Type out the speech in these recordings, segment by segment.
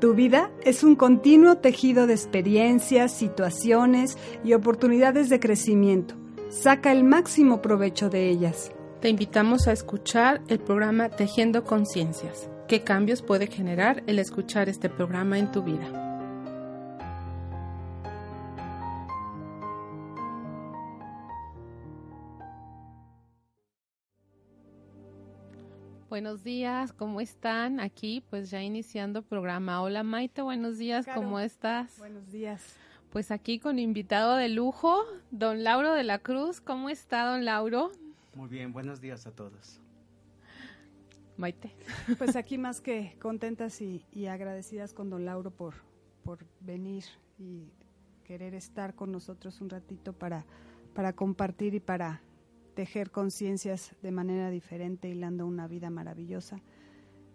Tu vida es un continuo tejido de experiencias, situaciones y oportunidades de crecimiento. Saca el máximo provecho de ellas. Te invitamos a escuchar el programa Tejiendo Conciencias. ¿Qué cambios puede generar el escuchar este programa en tu vida? Buenos días, ¿cómo están? Aquí, pues ya iniciando programa. Hola Maite, buenos días, ¿cómo estás? Buenos días. Pues aquí con invitado de lujo, don Lauro de la Cruz. ¿Cómo está, don Lauro? Muy bien, buenos días a todos. Maite. Pues aquí más que contentas y, y agradecidas con don Lauro por, por venir y querer estar con nosotros un ratito para, para compartir y para tejer conciencias de manera diferente, hilando una vida maravillosa,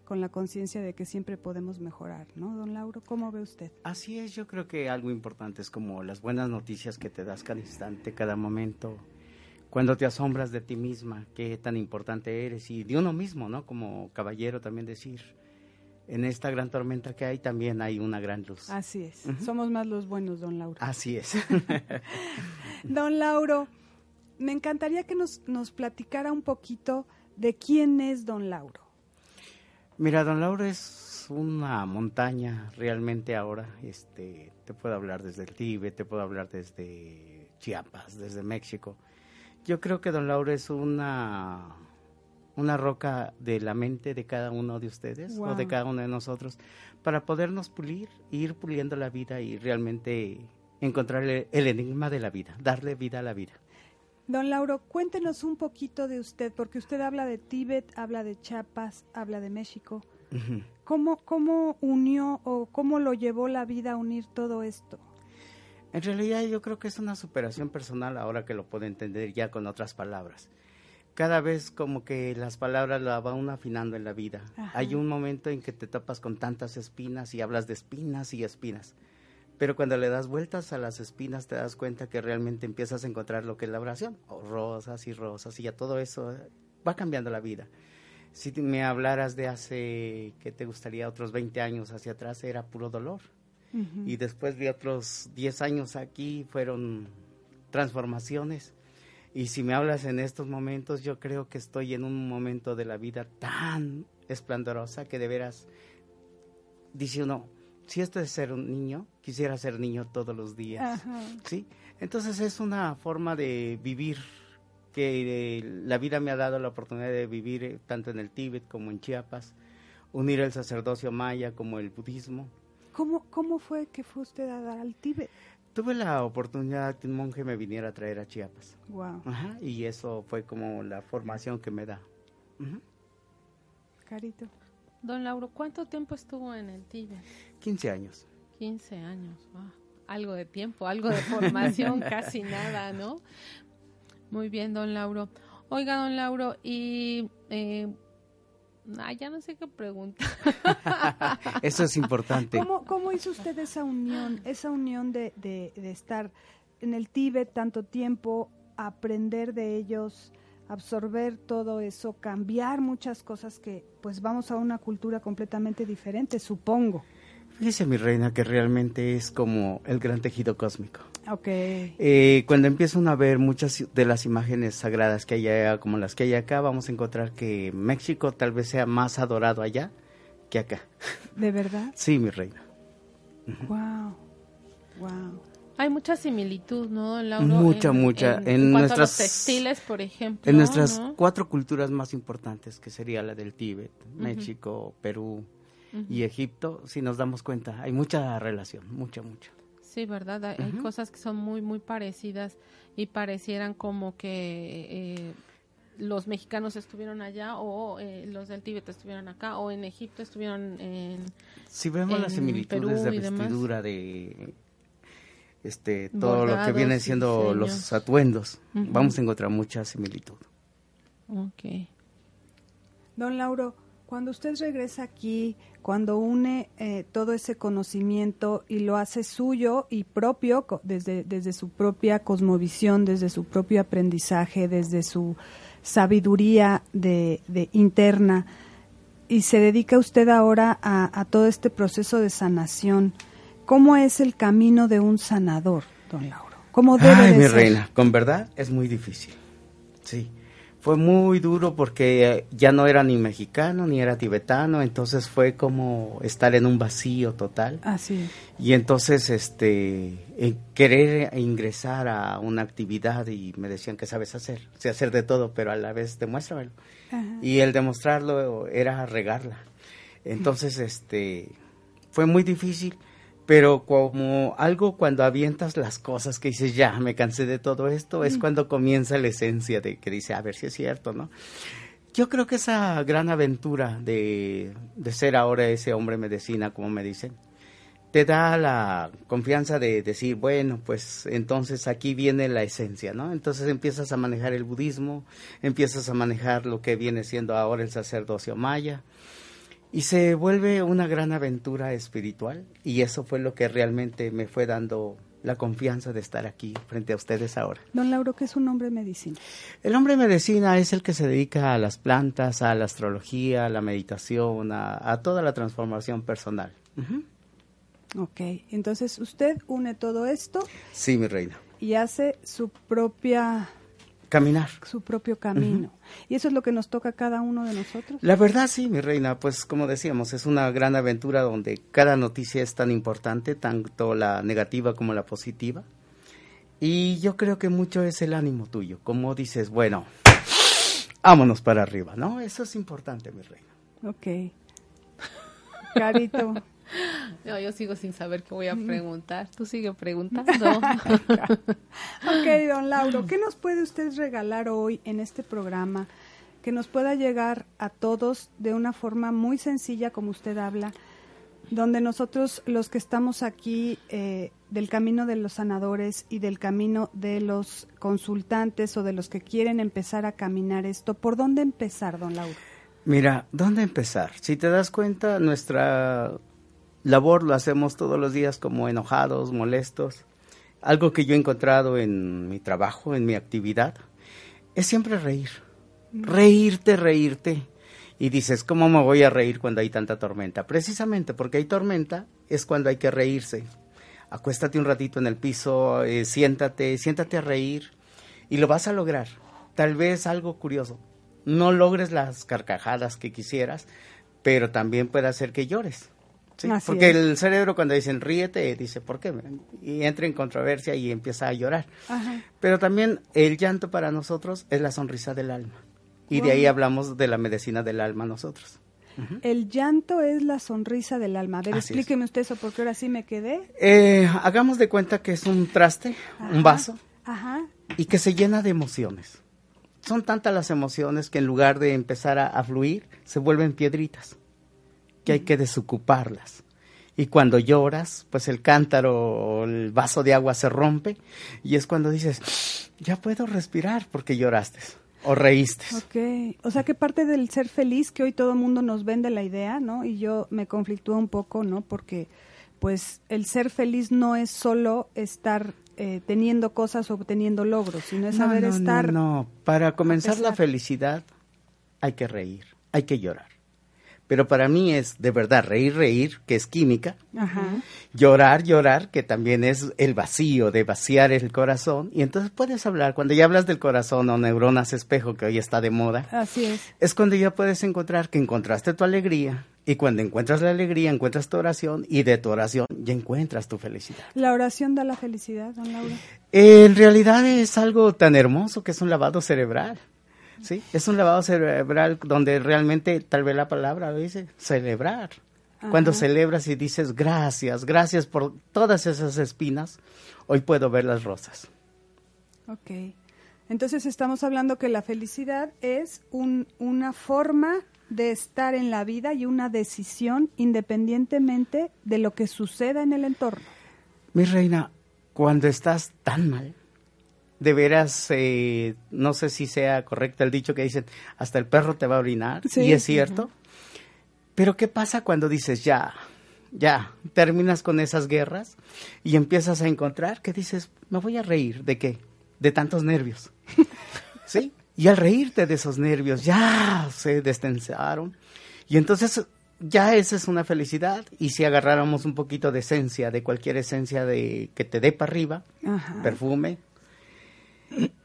con la conciencia de que siempre podemos mejorar, ¿no, don Lauro? ¿Cómo ve usted? Así es, yo creo que algo importante es como las buenas noticias que te das cada instante, cada momento, cuando te asombras de ti misma, qué tan importante eres, y de uno mismo, ¿no? Como caballero también decir, en esta gran tormenta que hay también hay una gran luz. Así es, somos más los buenos, don Lauro. Así es. don Lauro, me encantaría que nos, nos platicara un poquito de quién es don Lauro. Mira, don Lauro es una montaña realmente ahora. Este, te puedo hablar desde el Tíbet, te puedo hablar desde Chiapas, desde México. Yo creo que don Lauro es una una roca de la mente de cada uno de ustedes o de cada uno de nosotros para podernos pulir, ir puliendo la vida y realmente encontrar el enigma de la vida, darle vida a la vida. Don Lauro, cuéntenos un poquito de usted, porque usted habla de Tíbet, habla de Chiapas, habla de México. ¿Cómo, ¿Cómo unió o cómo lo llevó la vida a unir todo esto? En realidad yo creo que es una superación personal ahora que lo puedo entender ya con otras palabras. Cada vez como que las palabras la va uno afinando en la vida. Hay un momento en que te topas con tantas espinas y hablas de espinas y espinas. Pero cuando le das vueltas a las espinas te das cuenta que realmente empiezas a encontrar lo que es la oración, o rosas y rosas y ya todo eso eh, va cambiando la vida. Si me hablaras de hace, que te gustaría, otros 20 años hacia atrás, era puro dolor. Y después de otros 10 años aquí, fueron transformaciones. Y si me hablas en estos momentos, yo creo que estoy en un momento de la vida tan esplendorosa que de veras, dice uno, si esto es ser un niño, quisiera ser niño todos los días. ¿sí? Entonces es una forma de vivir que eh, la vida me ha dado la oportunidad de vivir eh, tanto en el Tíbet como en Chiapas, unir el sacerdocio maya como el budismo. ¿Cómo, cómo fue que fue usted a dar al Tíbet? Tuve la oportunidad que un monje me viniera a traer a Chiapas. Wow. y eso fue como la formación que me da. Carito. Don Lauro, ¿cuánto tiempo estuvo en el Tíbet? 15 años. 15 años, algo de tiempo, algo de formación, casi nada, ¿no? Muy bien, don Lauro. Oiga, don Lauro, y... Eh, ya no sé qué pregunta. Eso es importante. ¿Cómo, ¿Cómo, hizo usted esa unión, esa unión de, de, de estar en el Tíbet tanto tiempo, aprender de ellos, absorber todo eso, cambiar muchas cosas que pues vamos a una cultura completamente diferente, supongo. Fíjese mi reina que realmente es como el gran tejido cósmico. Okay. Eh, cuando empiezan a ver muchas de las imágenes sagradas que hay allá, como las que hay acá, vamos a encontrar que México tal vez sea más adorado allá que acá. ¿De verdad? Sí, mi reina. Wow. Wow. Hay mucha similitud, ¿no, Laura? Mucha, mucha. En, nuestras textiles, por ejemplo. En nuestras cuatro culturas más importantes, que sería la del Tíbet, México, Perú y Egipto, si nos damos cuenta, hay mucha relación, mucha, mucha. Sí, ¿verdad? Hay, cosas que son muy, muy parecidas y parecieran como que eh, los mexicanos estuvieron allá o eh, los del Tíbet estuvieron acá o en Egipto estuvieron en... Si vemos las similitudes de vestidura, de este todo lo que viene siendo los atuendos, vamos a encontrar mucha similitud. Ok. Don Lauro, cuando usted regresa aquí, cuando une eh, todo ese conocimiento y lo hace suyo y propio, desde, desde su propia cosmovisión, desde su propio aprendizaje, desde su sabiduría de, interna, y se dedica usted ahora a, todo este proceso de sanación, ¿cómo es el camino de un sanador, don Lauro? ¿Cómo debe Ay, mi ser? reina, con verdad es muy difícil. Sí fue muy duro porque ya no era ni mexicano ni era tibetano, entonces fue como estar en un vacío total. Así. y entonces este querer ingresar a una actividad y me decían que sabes hacer, sé hacer de todo, pero a la vez demuéstramelo. Y el demostrarlo era regarla. Entonces este fue muy difícil pero como algo cuando avientas las cosas que dices, ya, me cansé de todo esto, es cuando comienza la esencia de que dice, a ver si es cierto, ¿no? Yo creo que esa gran aventura de, de ser ahora ese hombre medicina, como me dicen, te da la confianza de decir, bueno, pues entonces aquí viene la esencia, ¿no? Entonces empiezas a manejar el budismo, empiezas a manejar lo que viene siendo ahora el sacerdocio maya, y se vuelve una gran aventura espiritual y eso fue lo que realmente me fue dando la confianza de estar aquí frente a ustedes ahora. Don Lauro, ¿qué es un hombre medicina? El hombre medicina es el que se dedica a las plantas, a la astrología, a la meditación, a, toda la transformación personal. Ok, entonces usted une todo esto. Sí, mi reina. Y hace su propia caminar. Su propio camino. ¿Y eso es lo que nos toca a cada uno de nosotros? La verdad sí, mi reina, pues como decíamos, es una gran aventura donde cada noticia es tan importante, tanto la negativa como la positiva. Y yo creo que mucho es el ánimo tuyo, como dices, bueno, vámonos para arriba, ¿no? Eso es importante, mi reina. Ok. Carito. No, yo sigo sin saber qué voy a preguntar. Tú sigue preguntando. ok, don Lauro, ¿qué nos puede usted regalar hoy en este programa que nos pueda llegar a todos de una forma muy sencilla, como usted habla, donde nosotros los que estamos aquí eh, del camino de los sanadores y del camino de los consultantes o de los que quieren empezar a caminar esto, ¿por dónde empezar, don Lauro? Mira, ¿dónde empezar? Si te das cuenta, nuestra labor lo hacemos todos los días como enojados, molestos. Algo que yo he encontrado en mi trabajo, en mi actividad, es siempre reír. Reírte, reírte. Y dices, ¿cómo me voy a reír cuando hay tanta tormenta? Precisamente porque hay tormenta es cuando hay que reírse. Acuéstate un ratito en el piso, eh, siéntate, siéntate a reír y lo vas a lograr. Tal vez algo curioso, no logres las carcajadas que quisieras, pero también puede hacer que llores porque el cerebro cuando dicen ríete, dice, ¿por qué? Y entra en controversia y empieza a llorar. Pero también el llanto para nosotros es la sonrisa del alma. Y de ahí hablamos de la medicina del alma nosotros. El llanto es la sonrisa del alma. A ver, explíqueme usted eso porque ahora sí me quedé. Eh, hagamos de cuenta que es un traste, un vaso, Ajá. y que se llena de emociones. Son tantas las emociones que en lugar de empezar a fluir, se vuelven piedritas que hay que desocuparlas. Y cuando lloras, pues el cántaro o el vaso de agua se rompe y es cuando dices, ya puedo respirar porque lloraste o reíste. Ok, o sea que parte del ser feliz que hoy todo el mundo nos vende la idea, ¿no? Y yo me conflictúo un poco, ¿no? Porque pues el ser feliz no es solo estar eh, teniendo cosas o obteniendo logros, sino es saber estar... No, no, para comenzar la felicidad hay que reír, hay que llorar pero para mí es de verdad reír, reír, que es química, llorar, llorar, que también es el vacío, de vaciar el corazón, y entonces puedes hablar, cuando ya hablas del corazón o neuronas espejo, que hoy está de moda, Así es. es cuando ya puedes encontrar que encontraste tu alegría, y cuando encuentras la alegría, encuentras tu oración, y de tu oración ya encuentras tu felicidad. ¿La oración da la felicidad, don Laura? En realidad es algo tan hermoso que es un lavado cerebral. ¿Sí? Es un lavado cerebral donde realmente, tal vez la palabra dice, celebrar. Cuando celebras y dices gracias, gracias por todas esas espinas, hoy puedo ver las rosas. Ok. Entonces estamos hablando que la felicidad es un, una forma de estar en la vida y una decisión independientemente de lo que suceda en el entorno. Mi reina, cuando estás tan mal, de veras, eh, no sé si sea correcto el dicho que dicen, hasta el perro te va a orinar, y es cierto. Pero ¿qué pasa cuando dices, ya, ya, terminas con esas guerras y empiezas a encontrar que dices, me voy a reír, ¿de qué? De tantos nervios. ¿Sí? Y al reírte de esos nervios, ya se destensaron. Y entonces ya esa es una felicidad y si agarráramos un poquito de esencia, de cualquier esencia de que te dé para arriba, perfume,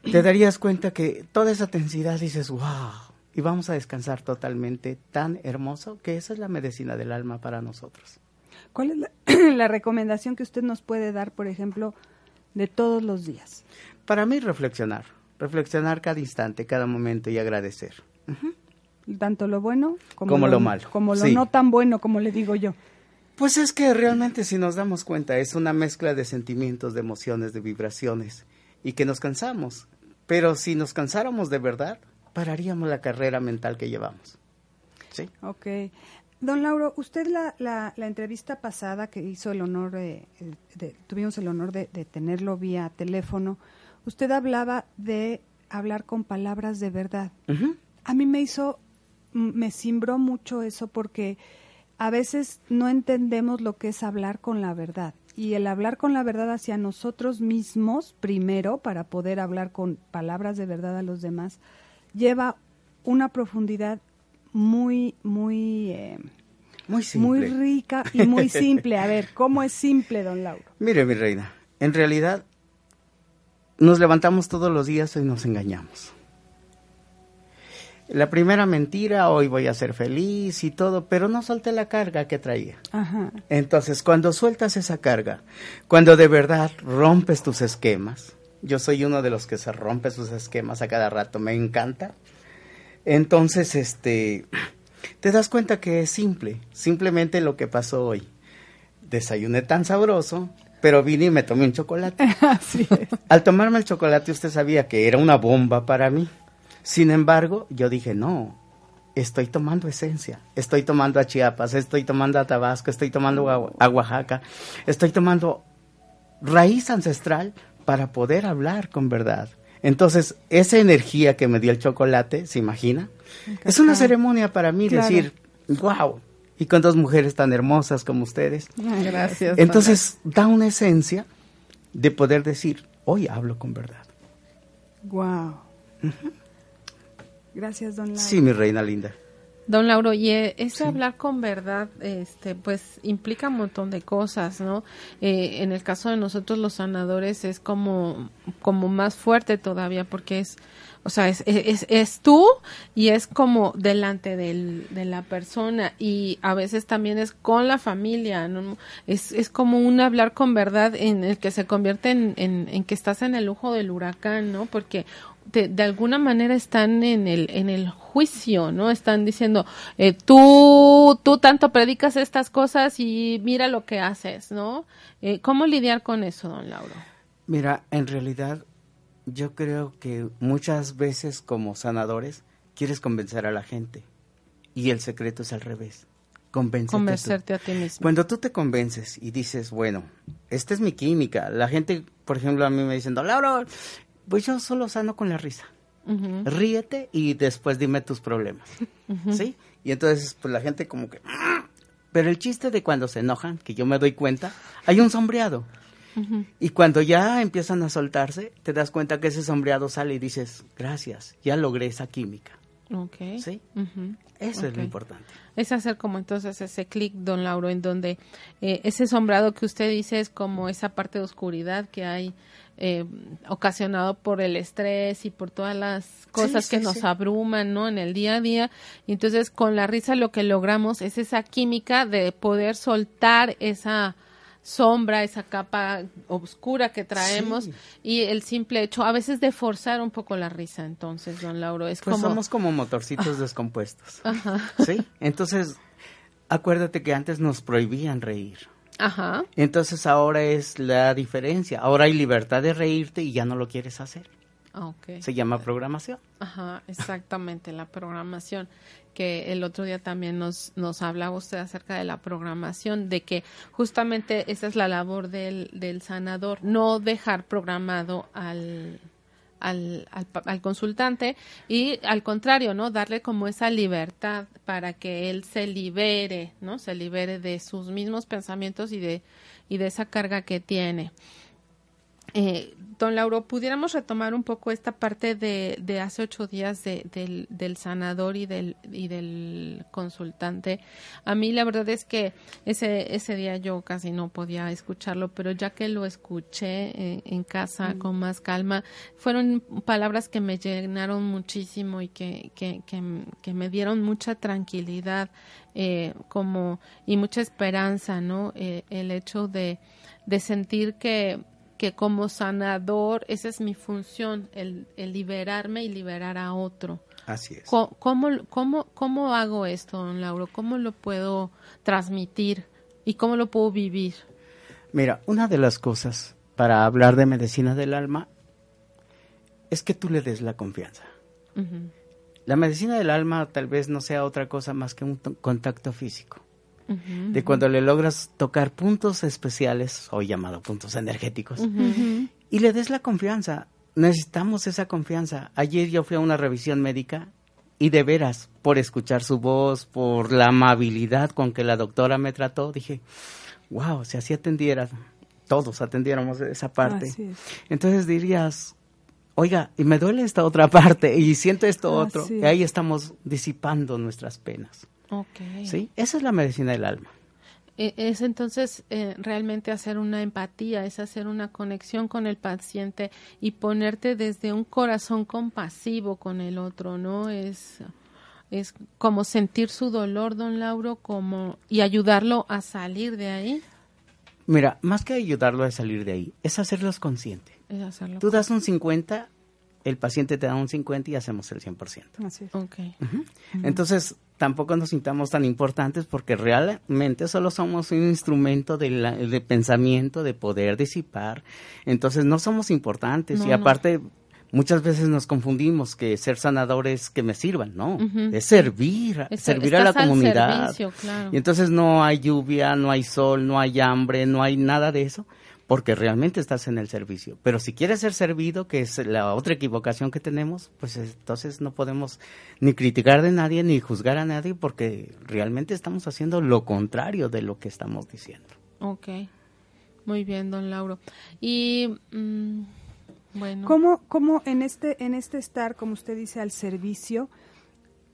te darías cuenta que toda esa tensidad dices, wow, y vamos a descansar totalmente tan hermoso que esa es la medicina del alma para nosotros. ¿Cuál es la, recomendación que usted nos puede dar, por ejemplo, de todos los días? Para mí, reflexionar, reflexionar cada instante, cada momento y agradecer. Tanto lo bueno como, lo, malo. Como lo no tan bueno, como le digo yo. Pues es que realmente si nos damos cuenta es una mezcla de sentimientos, de emociones, de vibraciones y que nos cansamos. Pero si nos cansáramos de verdad, pararíamos la carrera mental que llevamos. ¿Sí? Ok. Don Lauro, usted la, la, entrevista pasada que hizo el honor de, tuvimos el honor de, tenerlo vía teléfono, usted hablaba de hablar con palabras de verdad. A mí me hizo, me cimbró mucho eso porque a veces no entendemos lo que es hablar con la verdad y el hablar con la verdad hacia nosotros mismos primero para poder hablar con palabras de verdad a los demás lleva una profundidad muy muy eh, muy, muy rica y muy simple. A ver, ¿cómo es simple, don Lauro? Mire, mi reina, en realidad nos levantamos todos los días y nos engañamos la primera mentira, hoy voy a ser feliz y todo, pero no solté la carga que traía. Entonces, cuando sueltas esa carga, cuando de verdad rompes tus esquemas, yo soy uno de los que se rompe sus esquemas a cada rato, me encanta. Entonces, este, te das cuenta que es simple, simplemente lo que pasó hoy. Desayuné tan sabroso, pero vine y me tomé un chocolate. Al tomarme el chocolate, usted sabía que era una bomba para mí. Sin embargo, yo dije, no, estoy tomando esencia, estoy tomando a Chiapas, estoy tomando a Tabasco, estoy tomando a, Oaxaca, estoy tomando raíz ancestral para poder hablar con verdad. Entonces, esa energía que me dio el chocolate, ¿se imagina? Es una ceremonia para mí decir, wow, y con dos mujeres tan hermosas como ustedes. Gracias. Entonces, da una esencia de poder decir, hoy hablo con verdad. Wow. Gracias, don Lauro. Sí, mi reina linda. Don Lauro, y eh, ese hablar con verdad, este, pues implica un montón de cosas, ¿no? Eh, en el caso de nosotros los sanadores es como, como más fuerte todavía porque es, o sea, es, es, es tú y es como delante del, de la persona y a veces también es con la familia, ¿no? Es, es como un hablar con verdad en el que se convierte en, en, en que estás en el lujo del huracán, ¿no? Porque de, alguna manera están en el, en el juicio, ¿no? Están diciendo, eh, tú, tú tanto predicas estas cosas y mira lo que haces, ¿no? Eh, ¿Cómo lidiar con eso, don Lauro? Mira, en realidad yo creo que muchas veces como sanadores quieres convencer a la gente y el secreto es al revés. Convencerte a ti mismo. Cuando tú te convences y dices, bueno, esta es mi química, la gente, por ejemplo, a mí me dicen, Lauro, pues yo solo sano con la risa. Ríete y después dime tus problemas. ¿Sí? Y entonces, pues la gente como que... Pero el chiste de cuando se enojan, que yo me doy cuenta, hay un sombreado. Y cuando ya empiezan a soltarse, te das cuenta que ese sombreado sale y dices, gracias, ya logré esa química. Ok. ¿Sí? Eso es lo importante. Es hacer como entonces ese clic, don Lauro, en donde eh, ese sombrado que usted dice es como esa parte de oscuridad que hay eh, ocasionado por el estrés y por todas las cosas que nos abruman, ¿no? En el día a día. Y entonces con la risa lo que logramos es esa química de poder soltar esa sombra, esa capa oscura que traemos y el simple hecho a veces de forzar un poco la risa. Entonces, don Lauro, es pues como... somos como motorcitos descompuestos. ¿Sí? Entonces, acuérdate que antes nos prohibían reír. Ajá. Entonces ahora es la diferencia. Ahora hay libertad de reírte y ya no lo quieres hacer. Okay. Se llama programación. Ajá, exactamente, la programación. Que el otro día también nos, nos hablaba usted acerca de la programación, de que justamente esa es la labor del, del sanador, no dejar programado al, al, al, consultante y al contrario, ¿no? Darle como esa libertad para que él se libere, ¿no? Se libere de sus mismos pensamientos y de, y de esa carga que tiene. Eh, don Lauro, pudiéramos retomar un poco esta parte de, de hace ocho días de, del, del, sanador y del, y del consultante. A mí la verdad es que ese, ese día yo casi no podía escucharlo, pero ya que lo escuché en, en casa mm. con más calma, fueron palabras que me llenaron muchísimo y que, que, que, que me dieron mucha tranquilidad eh, como y mucha esperanza, ¿no? Eh, el hecho de, de sentir que que como sanador, esa es mi función, el, el liberarme y liberar a otro. Así es. ¿Cómo, cómo, cómo, hago esto, don Lauro? ¿Cómo lo puedo transmitir y cómo lo puedo vivir? Mira, una de las cosas para hablar de medicina del alma es que tú le des la confianza. La medicina del alma tal vez no sea otra cosa más que un contacto físico de cuando le logras tocar puntos especiales, hoy llamado puntos energéticos, y le des la confianza. Necesitamos esa confianza. Ayer yo fui a una revisión médica y de veras, por escuchar su voz, por la amabilidad con que la doctora me trató, dije, wow, si así atendiera, todos atendiéramos esa parte. Entonces dirías, oiga, y me duele esta otra parte y siento esto otro, y ahí estamos disipando nuestras penas. Okay. ¿Sí? Esa es la medicina del alma. E, es entonces eh, realmente hacer una empatía, es hacer una conexión con el paciente y ponerte desde un corazón compasivo con el otro, ¿no? Es, es como sentir su dolor, don Lauro, como y ayudarlo a salir de ahí. Mira, más que ayudarlo a salir de ahí, es hacerlos consciente. Es hacerlo Tú das un 50, el paciente te da un 50 y hacemos el 100%. Así es. Okay. Uh -huh. Entonces, tampoco nos sintamos tan importantes porque realmente solo somos un instrumento de, la, de pensamiento, de poder disipar. Entonces, no somos importantes. No, y aparte, no. muchas veces nos confundimos que ser sanadores que me sirvan, ¿no? Uh -huh. Es servir, es, servir a la comunidad. Servicio, claro. Y entonces no hay lluvia, no hay sol, no hay hambre, no hay nada de eso porque realmente estás en el servicio. Pero si quieres ser servido, que es la otra equivocación que tenemos, pues entonces no podemos ni criticar de nadie ni juzgar a nadie porque realmente estamos haciendo lo contrario de lo que estamos diciendo. Ok, muy bien, don Lauro. Y mmm, bueno. ¿Cómo, ¿Cómo en este, en este estar, como usted dice, al servicio,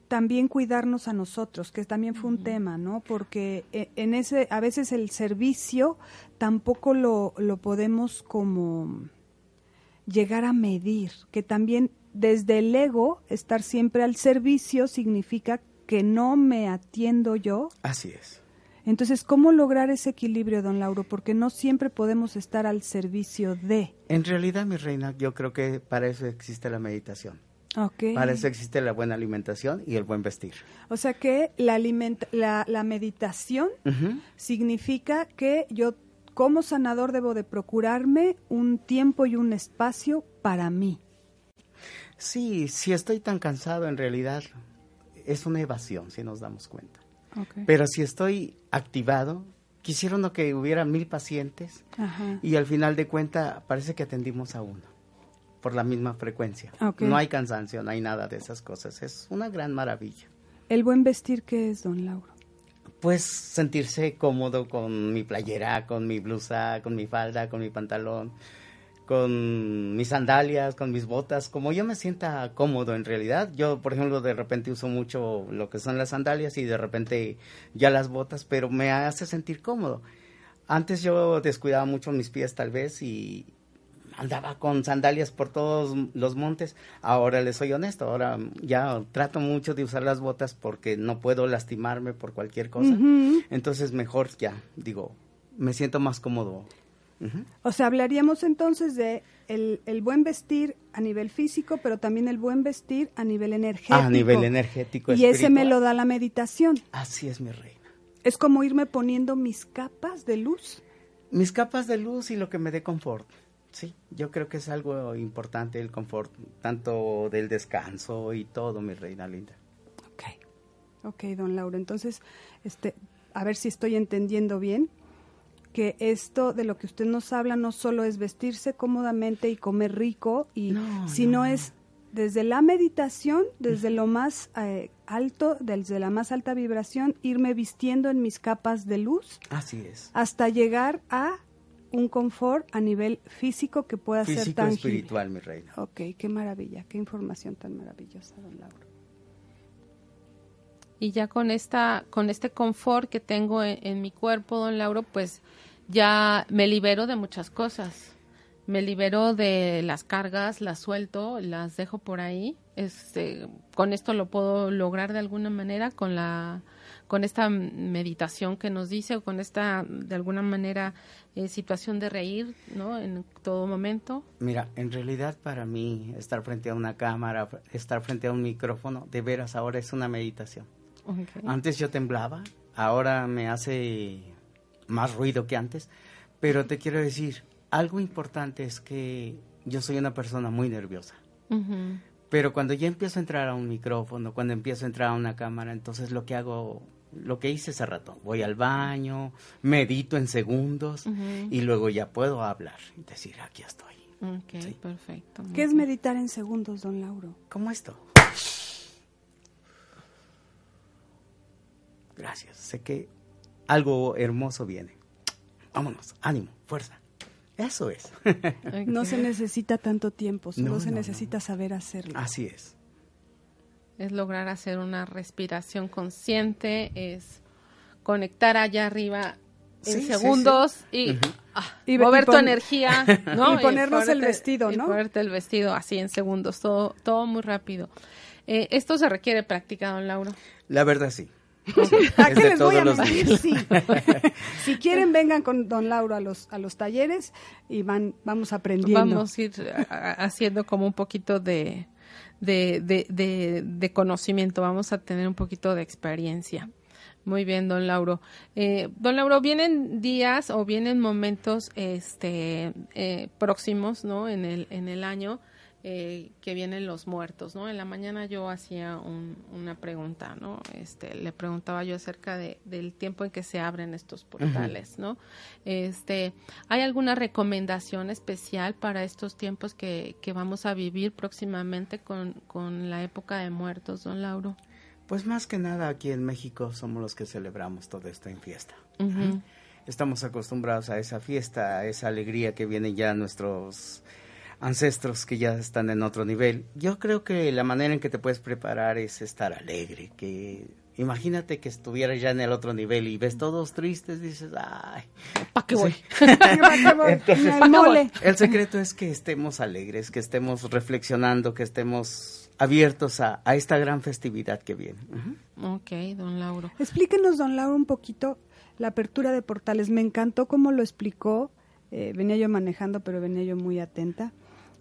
también cuidarnos a nosotros, que también fue un uh -huh. tema, ¿no? Porque en ese, a veces el servicio tampoco lo, lo podemos como llegar a medir, que también desde el ego estar siempre al servicio significa que no me atiendo yo. Así es. Entonces, ¿cómo lograr ese equilibrio, don Lauro? Porque no siempre podemos estar al servicio de. En realidad, mi reina, yo creo que para eso existe la meditación. Okay. Para eso existe la buena alimentación y el buen vestir. O sea que la, alimenta la, la meditación uh -huh. significa que yo como sanador debo de procurarme un tiempo y un espacio para mí. Sí, si estoy tan cansado en realidad es una evasión, si nos damos cuenta. Okay. Pero si estoy activado, quisiera uno que hubiera mil pacientes Ajá. y al final de cuenta parece que atendimos a uno por la misma frecuencia. Okay. No hay cansancio, no hay nada de esas cosas. Es una gran maravilla. ¿El buen vestir qué es, don Lauro? Pues sentirse cómodo con mi playera, con mi blusa, con mi falda, con mi pantalón, con mis sandalias, con mis botas, como yo me sienta cómodo en realidad. Yo, por ejemplo, de repente uso mucho lo que son las sandalias y de repente ya las botas, pero me hace sentir cómodo. Antes yo descuidaba mucho mis pies tal vez y andaba con sandalias por todos los montes. Ahora les soy honesto, ahora ya trato mucho de usar las botas porque no puedo lastimarme por cualquier cosa. Entonces mejor ya, digo, me siento más cómodo o sea, hablaríamos entonces de el, buen vestir a nivel físico, pero también el buen vestir a nivel energético. A nivel energético. Y ese me lo da la meditación. Así es, mi reina. Es como irme poniendo mis capas de luz. Mis capas de luz y lo que me dé confort. Sí, yo creo que es algo importante el confort, tanto del descanso y todo, mi reina linda. Ok, ok, don Lauro. Entonces, este, a ver si estoy entendiendo bien que esto de lo que usted nos habla no solo es vestirse cómodamente y comer rico, y, sino es desde la meditación, desde lo más eh, alto, desde la más alta vibración, irme vistiendo en mis capas de luz. Así es. Hasta llegar a un confort a nivel físico que pueda ser tan espiritual, mi reina. Ok, qué maravilla, qué información tan maravillosa, don Lauro. Y ya con esta, con este confort que tengo en mi cuerpo, don Lauro, pues ya me libero de muchas cosas. Me libero de las cargas, las suelto, las dejo por ahí. Este, con esto lo puedo lograr de alguna manera con la con esta meditación que nos dice o con esta de alguna manera eh, situación de reír, ¿no? En todo momento. Mira, en realidad para mí estar frente a una cámara, estar frente a un micrófono, de veras ahora es una meditación. Antes yo temblaba, ahora me hace más ruido que antes, pero te quiero decir, algo importante es que yo soy una persona muy nerviosa. Pero cuando ya empiezo a entrar a un micrófono, cuando empiezo a entrar a una cámara, entonces lo que hago, lo que hice hace rato, voy al baño, medito en segundos y luego ya puedo hablar y decir, aquí estoy. Ok, perfecto. ¿Qué es meditar en segundos, don Lauro? Como esto. Gracias. Sé que algo hermoso viene. Vámonos, ánimo, fuerza. Eso es. No se necesita tanto tiempo, solo se necesita saber hacerlo. Así es. Es lograr hacer una respiración consciente, es conectar allá arriba en segundos ah, Y, mover tu energía, ¿no? Y ponernos el vestido, ¿no? Y ponerte el vestido así en segundos, todo, todo muy rápido. Eh, ¿Esto se requiere práctica, don Lauro? La verdad sí. ¿A qué les voy a mentir? Sí. si quieren, vengan con don Lauro a los, a los talleres y van, vamos aprendiendo. Vamos a ir haciendo como un poquito de, de, de, conocimiento, vamos a tener un poquito de experiencia. Muy bien, don Lauro. Eh, don Lauro, vienen días o vienen momentos este, eh, próximos ¿no? en, el, en el año eh, que vienen los muertos, ¿no? En la mañana yo hacía una pregunta, ¿no? Este, le preguntaba yo acerca de, del tiempo en que se abren estos portales, ¿no? Este, ¿hay alguna recomendación especial para estos tiempos que, que vamos a vivir próximamente con, con la época de muertos, don Lauro? Pues más que nada aquí en México somos los que celebramos todo esto en fiesta. Estamos acostumbrados a esa fiesta, a esa alegría que vienen ya nuestros ancestros que ya están en otro nivel. Yo creo que la manera en que te puedes preparar es estar alegre, que imagínate que estuvieras ya en el otro nivel y ves todos tristes, dices, ay, ¿para qué voy? el secreto es que estemos alegres, que estemos reflexionando, que estemos abiertos a, esta gran festividad que viene. Ok, don Lauro. Explíquenos, don Lauro, un poquito la apertura de portales. Me encantó cómo lo explicó. Eh, venía yo manejando, pero venía yo muy atenta.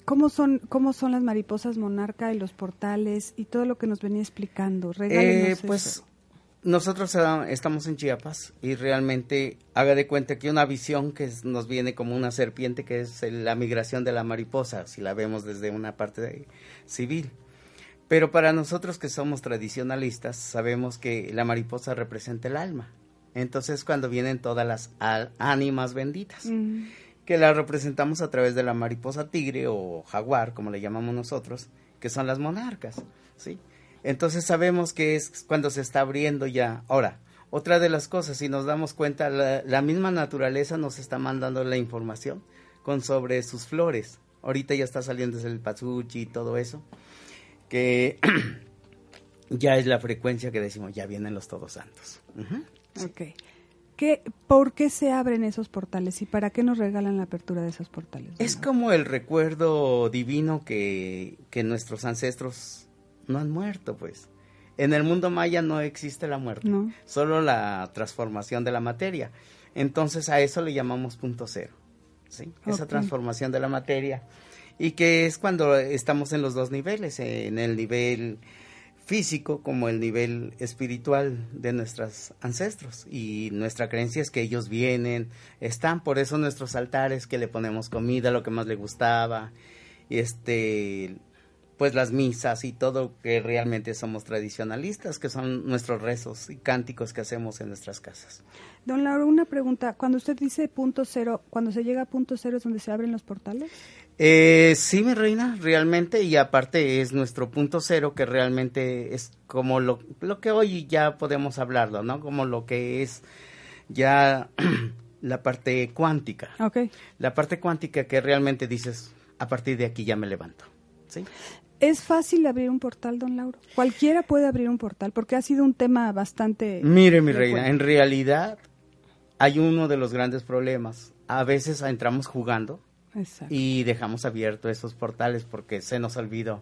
¿Cómo son, ¿Cómo son las mariposas monarca y los portales y todo lo que nos venía explicando? Eh, pues nosotros estamos en Chiapas y realmente haga de cuenta que una visión que nos viene como una serpiente que es la migración de la mariposa, si la vemos desde una parte civil. Pero para nosotros que somos tradicionalistas sabemos que la mariposa representa el alma. Entonces cuando vienen todas las ánimas benditas que la representamos a través de la mariposa tigre o jaguar, como le llamamos nosotros, que son las monarcas, ¿sí? Entonces sabemos que es cuando se está abriendo ya. Ahora, otra de las cosas, si nos damos cuenta, la, misma naturaleza nos está mandando la información con sobre sus flores. Ahorita ya está saliendo el pasuchi y todo eso, que ya es la frecuencia que decimos, ya vienen los todos santos. ¿Qué, ¿Por qué se abren esos portales y para qué nos regalan la apertura de esos portales? Es como el recuerdo divino que, que nuestros ancestros no han muerto, pues. En el mundo maya no existe la muerte, solo la transformación de la materia. Entonces a eso le llamamos punto cero, ¿sí? Esa transformación de la materia. Y que es cuando estamos en los dos niveles, en el nivel físico como el nivel espiritual de nuestros ancestros y nuestra creencia es que ellos vienen, están, por eso nuestros altares que le ponemos comida, lo que más le gustaba, este pues las misas y todo que realmente somos tradicionalistas, que son nuestros rezos y cánticos que hacemos en nuestras casas. Don Lauro, una pregunta, cuando usted dice punto cero, cuando se llega a punto cero es donde se abren los portales? Eh, sí, mi reina, realmente, y aparte es nuestro punto cero que realmente es como lo, lo que hoy ya podemos hablarlo, ¿no? Como lo que es ya la parte cuántica. Okay. La parte cuántica que realmente dices, a partir de aquí ya me levanto. ¿sí? ¿Es fácil abrir un portal, don Lauro? Cualquiera puede abrir un portal, porque ha sido un tema bastante... Mire, mi reina, en realidad hay uno de los grandes problemas. A veces entramos jugando y dejamos abiertos esos portales porque se nos olvidó.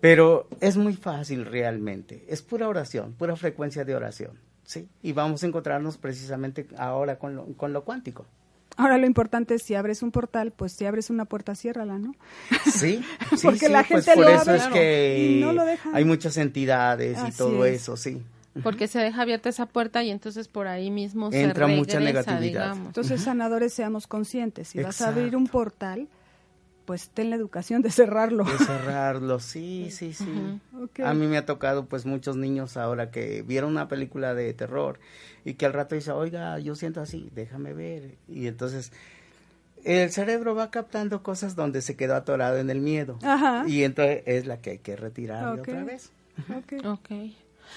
Pero es muy fácil realmente. Es pura oración, pura frecuencia de oración. ¿sí? Y vamos a encontrarnos precisamente ahora con lo, con lo cuántico. Ahora lo importante es si abres un portal, pues si abres una puerta, ciérrala, ¿no? Sí, sí porque la pues gente por eso es que no lo hay muchas entidades y todo eso, sí. Porque se deja abierta esa puerta y entonces por ahí mismo Entra se mucha negatividad. Entonces, sanadores, seamos conscientes. Si vas a abrir un portal, pues ten la educación de cerrarlo. De cerrarlo, sí, sí, sí. A mí me ha tocado pues muchos niños ahora que vieron una película de terror y que al rato dice, oiga, yo siento así, déjame ver. Y entonces el cerebro va captando cosas donde se quedó atorado en el miedo. Y entonces es la que hay que retirar otra vez. Ok.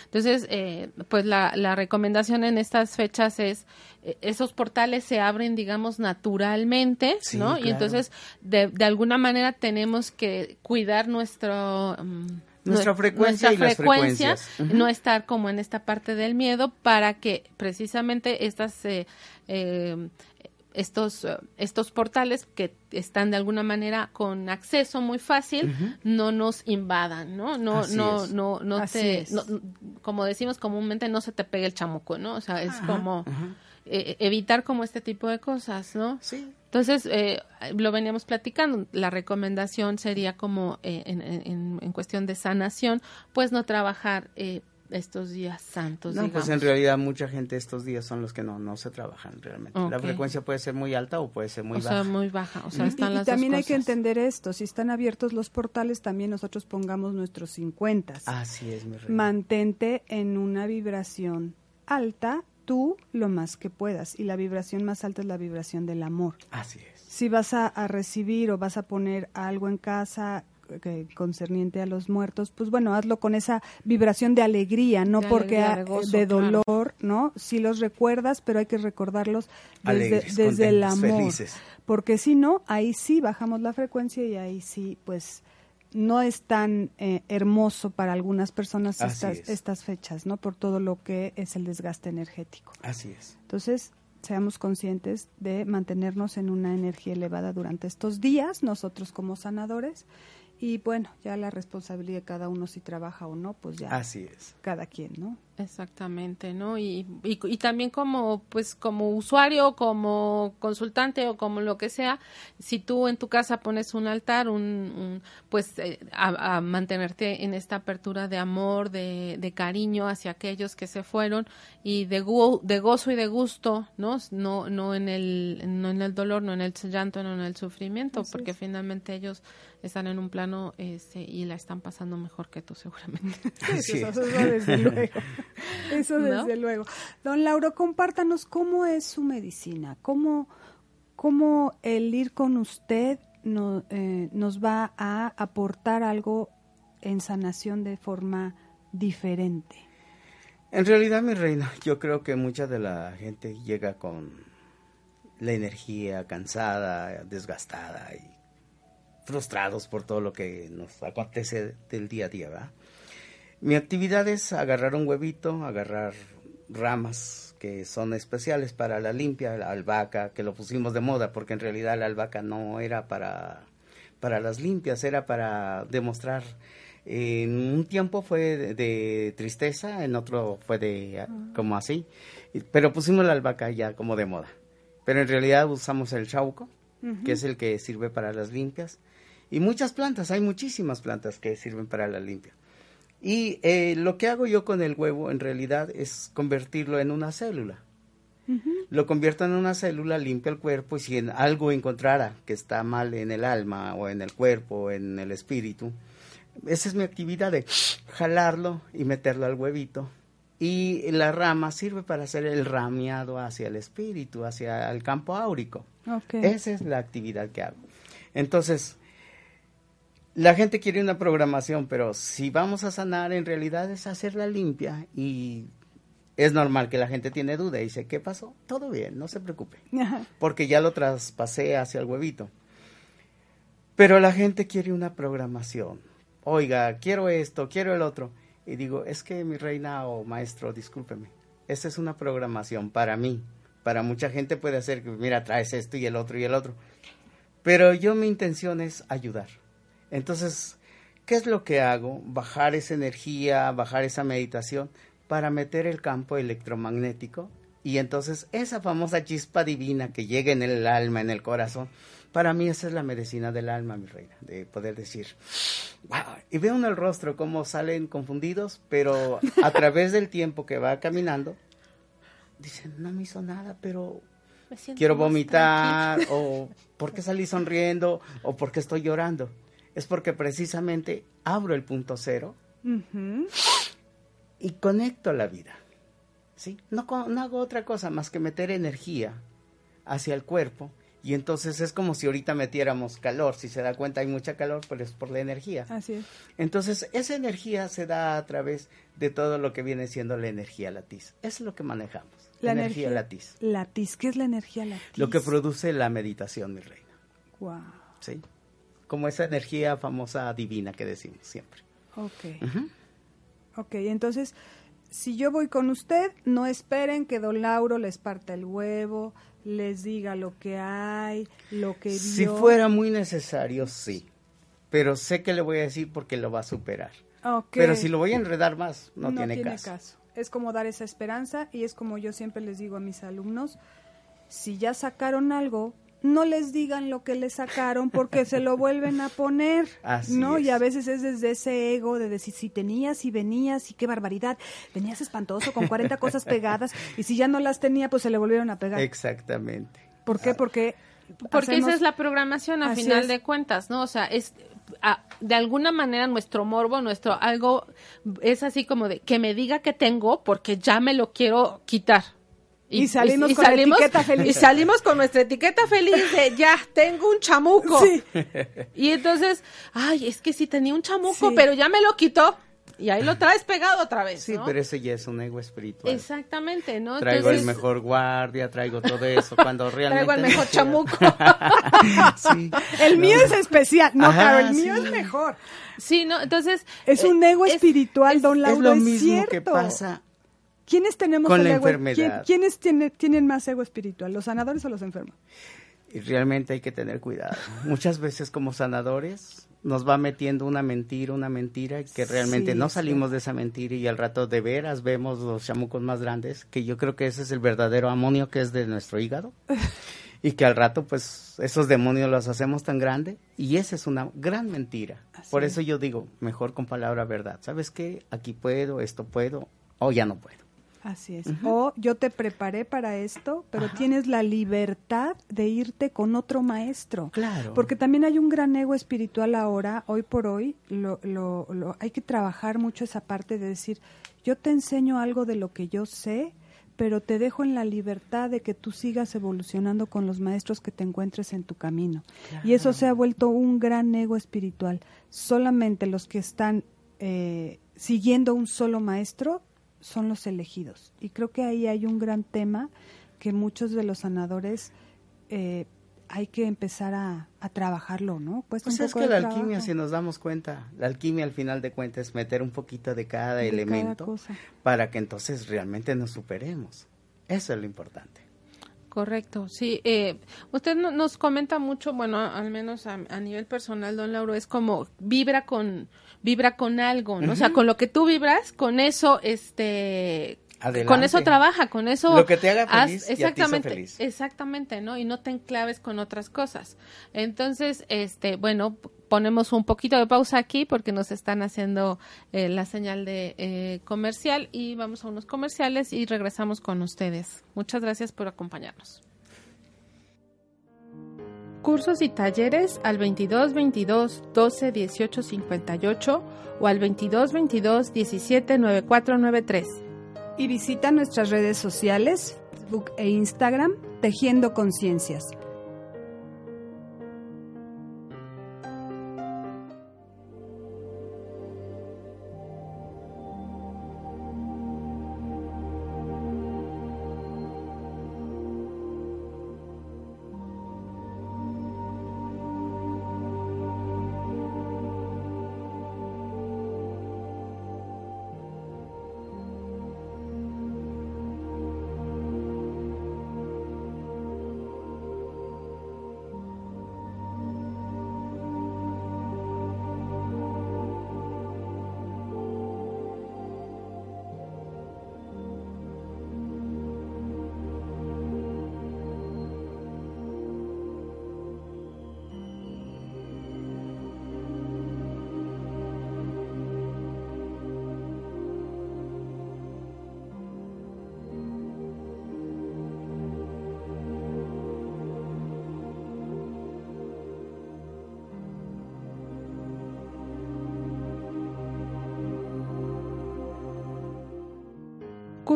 Entonces, eh, pues la, la, recomendación en estas fechas es, eh, esos portales se abren, digamos, naturalmente, ¿no? Y entonces, de, de, alguna manera tenemos que cuidar nuestro... Mm, nuestra frecuencia, nuestra frecuencia no estar como en esta parte del miedo para que precisamente estas eh, eh estos, eh, estos portales que están de alguna manera con acceso muy fácil no nos invadan, ¿no? No, no, no, no te, como decimos comúnmente, no se te pegue el chamuco, ¿no? O sea, es como eh, evitar como este tipo de cosas, ¿no? Sí. Entonces, eh, lo veníamos platicando, la recomendación sería como en, en, en, cuestión de sanación, pues no trabajar eh, estos días santos? No, pues en realidad mucha gente estos días son los que no, no se trabajan realmente. La frecuencia puede ser muy alta o puede ser muy baja. O sea, muy baja. O sea, están y, también hay que entender esto, si están abiertos los portales, también nosotros pongamos nuestros 50. Así es, mi rey. Mantente en una vibración alta tú lo más que puedas y la vibración más alta es la vibración del amor. Así es. Si vas a, a recibir o vas a poner algo en casa que concerniente a los muertos, pues bueno, hazlo con esa vibración de alegría, no porque de, dolor, ¿no? Si los recuerdas, pero hay que recordarlos desde, el amor. Porque si no, ahí sí bajamos la frecuencia y ahí sí, pues no es tan eh, hermoso para algunas personas estas, estas fechas, ¿no? Por todo lo que es el desgaste energético. Así es. Entonces, seamos conscientes de mantenernos en una energía elevada durante estos días, nosotros como sanadores, y bueno, ya la responsabilidad de cada uno si trabaja o no, pues ya. Así es. Cada quien, ¿no? Exactamente, ¿no? Y, y, también como, pues, como usuario, como consultante o como lo que sea, si tú en tu casa pones un altar, un, pues, eh, a, mantenerte en esta apertura de amor, de, de cariño hacia aquellos que se fueron y de, de gozo y de gusto, ¿no? No, no en el, no en el dolor, no en el llanto, no en el sufrimiento, porque finalmente ellos están en un plano este, y la están pasando mejor que tú seguramente. eso, desde luego. Eso desde luego. Don Lauro, compártanos cómo es su medicina, cómo, cómo el ir con usted no, eh, nos va a aportar algo en sanación de forma diferente. En realidad, mi reina, yo creo que mucha de la gente llega con la energía cansada, desgastada y frustrados por todo lo que nos acontece del día a día, ¿verdad? Mi actividad es agarrar un huevito, agarrar ramas que son especiales para la limpia, la albahaca, que lo pusimos de moda, porque en realidad la albahaca no era para, para las limpias, era para demostrar. En un tiempo fue de, tristeza, en otro fue de como así, pero pusimos la albahaca ya como de moda. Pero en realidad usamos el chauco, que es el que sirve para las limpias, y muchas plantas, hay muchísimas plantas que sirven para la limpia. Y eh, lo que hago yo con el huevo en realidad es convertirlo en una célula. Lo convierto en una célula, limpia el cuerpo y si en algo encontrara que está mal en el alma o en el cuerpo o en el espíritu, esa es mi actividad de jalarlo y meterlo al huevito. Y la rama sirve para hacer el rameado hacia el espíritu, hacia el campo áurico. Esa es la actividad que hago. Entonces, la gente quiere una programación, pero si vamos a sanar, en realidad es hacerla limpia y es normal que la gente tiene duda y dice, ¿qué pasó? Todo bien, no se preocupe, porque ya lo traspasé hacia el huevito. Pero la gente quiere una programación. Oiga, quiero esto, quiero el otro. Y digo, es que mi reina o maestro, discúlpeme, esta es una programación para mí. Para mucha gente puede ser que, mira, traes esto y el otro y el otro. Pero yo mi intención es ayudar entonces, ¿qué es lo que hago? Bajar esa energía, bajar esa meditación para meter el campo electromagnético y entonces esa famosa chispa divina que llega en el alma, en el corazón, para mí esa es la medicina del alma, mi reina, de poder decir, wow, y veo en el rostro cómo salen confundidos, pero a través del tiempo que va caminando, dicen, no me hizo nada, pero quiero vomitar, o ¿por qué salí sonriendo? o ¿por qué estoy llorando? Es porque precisamente abro el punto cero y conecto la vida. ¿sí? No, no hago otra cosa más que meter energía hacia el cuerpo y entonces es como si ahorita metiéramos calor. Si se da cuenta hay mucha calor, pero es por la energía. Así es. Entonces esa energía se da a través de todo lo que viene siendo la energía latiz. es lo que manejamos. La energía, latiz. Latiz, ¿qué es la energía latiz? Lo que produce la meditación, mi reina. Wow. Sí como esa energía famosa divina que decimos siempre. Ok. Ok, entonces, si yo voy con usted, no esperen que don Lauro les parta el huevo, les diga lo que hay, lo que vio. Si fuera muy necesario, sí. Pero sé que le voy a decir porque lo va a superar. Okay. Pero si lo voy a enredar más, no, tiene, tiene caso. Es como dar esa esperanza y es como yo siempre les digo a mis alumnos, si ya sacaron algo, no les digan lo que le sacaron porque se lo vuelven a poner, ¿no? Y a veces es desde ese ego de decir si tenías y venías y qué barbaridad, venías espantoso con 40 cosas pegadas y si ya no las tenía pues se le volvieron a pegar. Exactamente. ¿Por qué? Porque porque esa es la programación a final de cuentas, ¿no? O sea, es de alguna manera nuestro morbo, nuestro algo es así como de que me diga que tengo porque ya me lo quiero quitar. Y, salimos con etiqueta feliz. Y salimos con nuestra etiqueta feliz de ya, tengo un chamuco. Y entonces, ay, es que sí tenía un chamuco, pero ya me lo quitó. Y ahí lo traes pegado otra vez. Sí, pero ese ya es un ego espiritual. Exactamente, ¿no? Traigo el mejor guardia, traigo todo eso, cuando realmente. Traigo el mejor chamuco. sí. El mío es especial. No, claro, el mío es mejor. Sí, no, entonces. Es un ego espiritual, don Lauro. Es lo mismo que pasa ¿Quiénes tenemos con la enfermedad? ¿Quiénes tienen más ego espiritual, los sanadores o los enfermos? Y realmente hay que tener cuidado. Muchas veces como sanadores nos va metiendo una mentira, una mentira que realmente no salimos de esa mentira y al rato de veras vemos los chamucos más grandes, que yo creo que ese es el verdadero amonio que es de nuestro hígado. y que al rato pues esos demonios los hacemos tan grande y esa es una gran mentira. Por eso yo digo, mejor con palabra verdad. ¿Sabes qué? Aquí puedo, esto puedo o ya no puedo. Así es. O yo te preparé para esto, pero tienes la libertad de irte con otro maestro. Claro. Porque también hay un gran ego espiritual ahora, hoy por hoy, lo, lo, lo, hay que trabajar mucho esa parte de decir, yo te enseño algo de lo que yo sé, pero te dejo en la libertad de que tú sigas evolucionando con los maestros que te encuentres en tu camino. Y eso se ha vuelto un gran ego espiritual. Solamente los que están eh, siguiendo un solo maestro son los elegidos. Y creo que ahí hay un gran tema que muchos de los sanadores eh, hay que empezar a, trabajarlo, ¿no? pues es que la alquimia, si nos damos cuenta, la alquimia al final de cuentas es meter un poquito de cada elemento para que entonces realmente nos superemos. Eso es lo importante. Correcto, sí. Eh, usted nos comenta mucho, bueno, al menos a, nivel personal, don Lauro, es como vibra con vibra con algo, ¿no? O sea, con lo que tú vibras, con eso, este, con eso trabaja, con eso lo que te haga feliz exactamente, y feliz. exactamente, ¿no? Y no te enclaves con otras cosas. Entonces, este, bueno, ponemos un poquito de pausa aquí porque nos están haciendo eh, la señal de eh, comercial y vamos a unos comerciales y regresamos con ustedes. Muchas gracias por acompañarnos. Cursos y talleres al 22 22 12 18 58 o al 22 22 17 94 93 y visita nuestras redes sociales, Facebook e Instagram, Tejiendo Conciencias.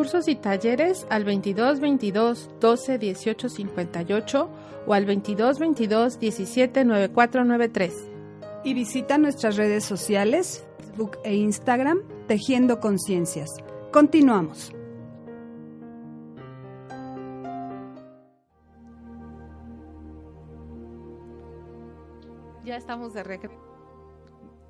Cursos y talleres al 22 22 12 18 58 o al 22 22 17 94 93. Y visita nuestras redes sociales, Facebook e Instagram, Tejiendo Conciencias. Continuamos. Ya estamos de regreso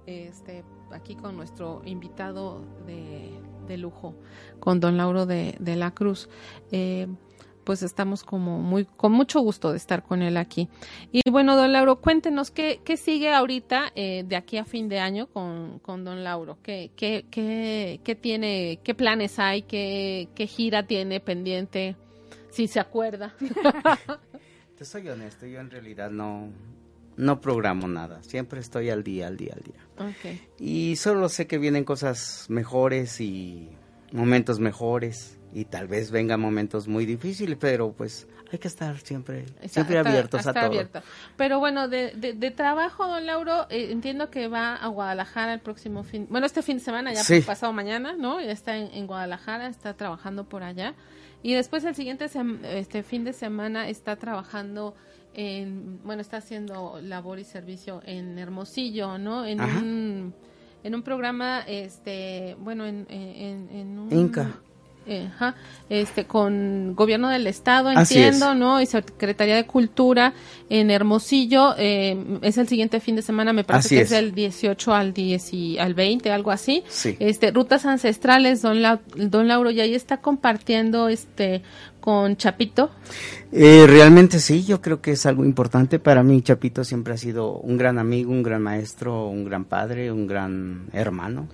este, aquí con nuestro invitado de de lujo con don Lauro de, la Cruz. Eh, pues estamos como muy con mucho gusto de estar con él aquí. Y bueno, don Lauro, cuéntenos qué, qué sigue ahorita eh, de aquí a fin de año con, con don Lauro. ¿Qué, qué, qué, qué tiene, qué planes hay, qué, qué gira tiene pendiente, si se acuerda? Te soy honesto, yo en realidad no, no programo nada, siempre estoy al día, al día, al día. Y solo sé que vienen cosas mejores y momentos mejores y tal vez vengan momentos muy difíciles, pero pues hay que estar siempre, siempre abiertos a todo. Pero bueno, de, de, trabajo, don Lauro, eh, entiendo que va a Guadalajara el próximo fin, bueno, este fin de semana, ya pasado mañana, ¿no? Ya está en, Guadalajara, está trabajando por allá. Y después el siguiente este fin de semana está trabajando bueno, está haciendo labor y servicio en Hermosillo, ¿no? En un en un programa, este, bueno, en, en, un... Inca. Este, con gobierno del estado, entiendo, ¿no? Y Secretaría de Cultura en Hermosillo, eh, es el siguiente fin de semana, me parece que es. del 18 al 10 y al 20, algo así. Este, rutas ancestrales, don, don Lauro, y ahí está compartiendo, este, con Chapito? Eh, realmente sí, yo creo que es algo importante. Para mí Chapito siempre ha sido un gran amigo, un gran maestro, un gran padre, un gran hermano.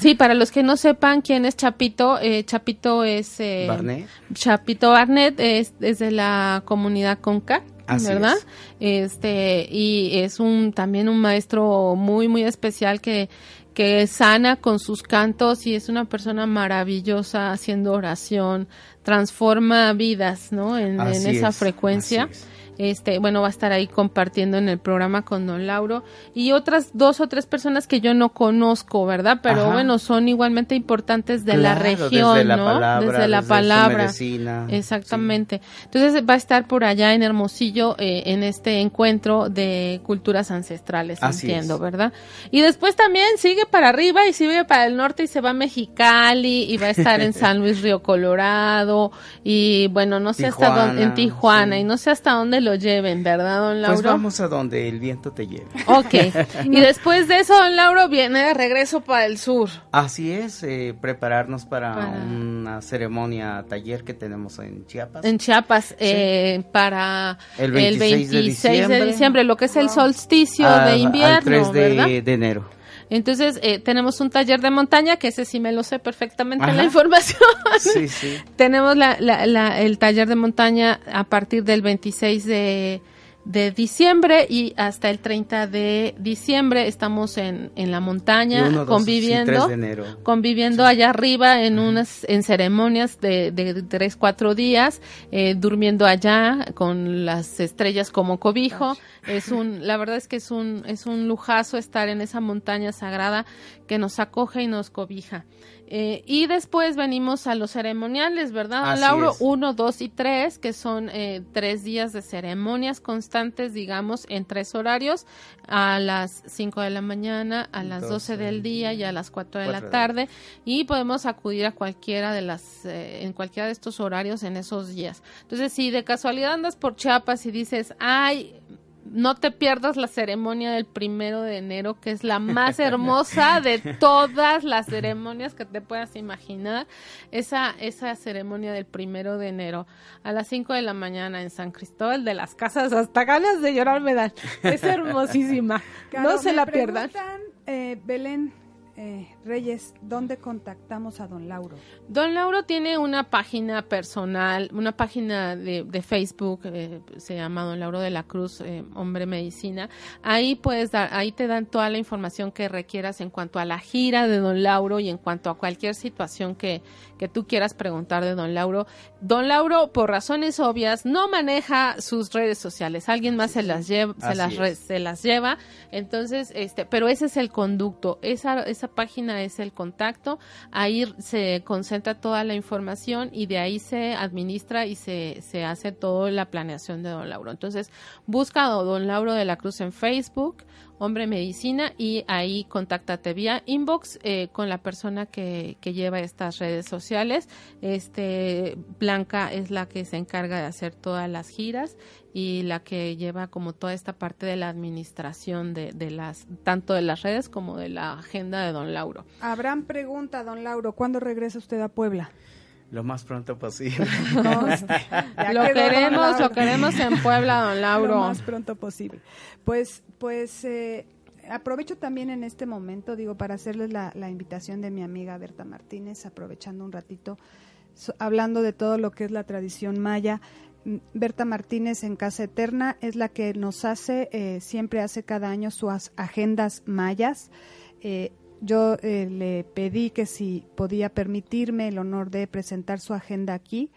Sí, para los que no sepan quién es Chapito, eh, Chapito es... Eh, Barnett. Chapito Barnett es, de la comunidad Conca. ¿verdad? Este y es un también un maestro muy muy especial que que sana con sus cantos y es una persona maravillosa haciendo oración, transforma vidas, ¿no? En, esa frecuencia. Este, bueno, va a estar ahí compartiendo en el programa con don Lauro y otras dos o tres personas que yo no conozco, ¿verdad? Pero bueno, son igualmente importantes de la región, desde la ¿no? Palabra, desde la desde palabra. medicina, Exactamente. Entonces va a estar por allá en Hermosillo eh, en este encuentro de culturas ancestrales, Así entiendo, es. ¿verdad? Y después también sigue para arriba y sigue para el norte y se va a Mexicali y va a estar en San Luis Río Colorado y bueno, no sé hasta dónde, en Tijuana, Tijuana sí. y no sé hasta dónde lo lleven, ¿verdad, don Lauro? Pues vamos a donde el viento te lleve. Ok. y después de eso, don Lauro viene de regreso para el sur. Así es, eh, prepararnos para, Para- una ceremonia taller que tenemos en Chiapas. En Chiapas, eh, para El 26 de 26 de diciembre. diciembre, lo que es el solsticio a- de al invierno, 3 de, ¿verdad? de enero. Entonces, eh, tenemos un taller de montaña, que ese sí me lo sé perfectamente Ajá. la información. Sí, sí. tenemos la, la- la- el taller de montaña a partir del 26 de, de diciembre y hasta el 30 de diciembre estamos en, en la montaña uno, dos, conviviendo sí, 3 de enero. conviviendo allá arriba en unas en ceremonias de, de tres cuatro días eh, durmiendo allá con las estrellas como cobijo. Es un la verdad es que es un es un lujazo estar en esa montaña sagrada que nos acoge y nos cobija Eh, y después venimos a los ceremoniales verdad Así Lauro es. uno dos y tres que son eh, tres días de ceremonias constantes digamos en tres horarios a las 5 de la mañana a las 12 del día y a las 4 de la Cuatro de la tarde y podemos acudir a cualquiera de las eh, en cualquiera de estos horarios en esos días. Entonces, si de casualidad andas por Chiapas y dices, "Ay, no te pierdas la ceremonia del primero de enero, que es la más hermosa de todas las ceremonias que te puedas imaginar. Esa, esa ceremonia del primero de enero a las 5 de la mañana en San Cristóbal de las Casas, hasta ganas de llorar me dan. Es hermosísima. Claro, no se la pierdan. eh, Belén eh, Reyes, ¿dónde contactamos a don Lauro? Don Lauro tiene una página personal, una página de, de Facebook, eh, se llama Don Lauro de la Cruz, eh, Hombre Medicina. Ahí puedes dar, ahí te dan toda la información que requieras en cuanto a la gira de Don Lauro y en cuanto a cualquier situación que, que tú quieras preguntar de Don Lauro. Don Lauro, por razones obvias, no maneja sus redes sociales. Alguien más se las lleva, se las, re- se las lleva. Entonces, este, pero ese es el conducto. Esa, esa página es el contacto. Ahí se concentra toda la información y de ahí se administra y se, se hace toda la planeación de Don Lauro. Entonces, busca a Don Lauro de la Cruz en Facebook, Hombre Medicina, y ahí contáctate vía inbox eh, con la persona que, que lleva estas redes sociales. Este, Blanca es la que se encarga de hacer todas las giras y la que lleva como toda esta parte de la administración de, de las, tanto de las redes como de la agenda de Don Lauro. Abraham pregunta, don Lauro, ¿cuándo regresa usted a Puebla? Lo más pronto posible. Ya lo queremos, lo queremos en Puebla, Don Lo Lauro. más pronto posible. Pues, pues eh, aprovecho también en este momento, digo, para hacerles la, la invitación de mi amiga Berta Martínez, aprovechando un ratito, so- hablando de todo lo que es la tradición maya. Mm, Berta Martínez en Casa Eterna es la que nos hace, eh, siempre hace cada año sus agendas mayas. Eh, yo eh, le pedí que si podía permitirme el honor de presentar su agenda aquí,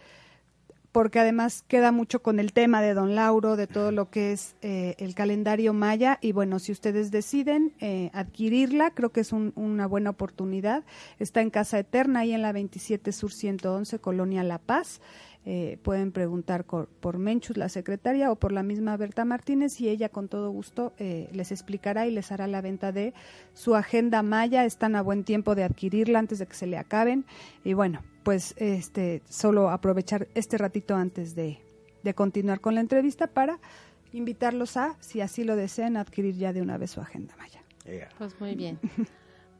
porque además queda mucho con el tema de Don Lauro, de todo lo que es eh, el calendario maya. Y bueno, si ustedes deciden eh, adquirirla, creo que es un- una buena oportunidad. Está en Casa Eterna, ahí en la 27 Sur 111, Colonia La Paz. Eh, pueden preguntar por Menchus, la secretaria, o por la misma Berta Martínez, y ella con todo gusto eh, les explicará y les hará la venta de su agenda maya. Están a buen tiempo de adquirirla antes de que se le acaben. Y bueno, pues este solo aprovechar este ratito antes de, de continuar con la entrevista para invitarlos a, si así lo desean, adquirir ya de una vez su agenda maya. Yeah. Pues muy bien.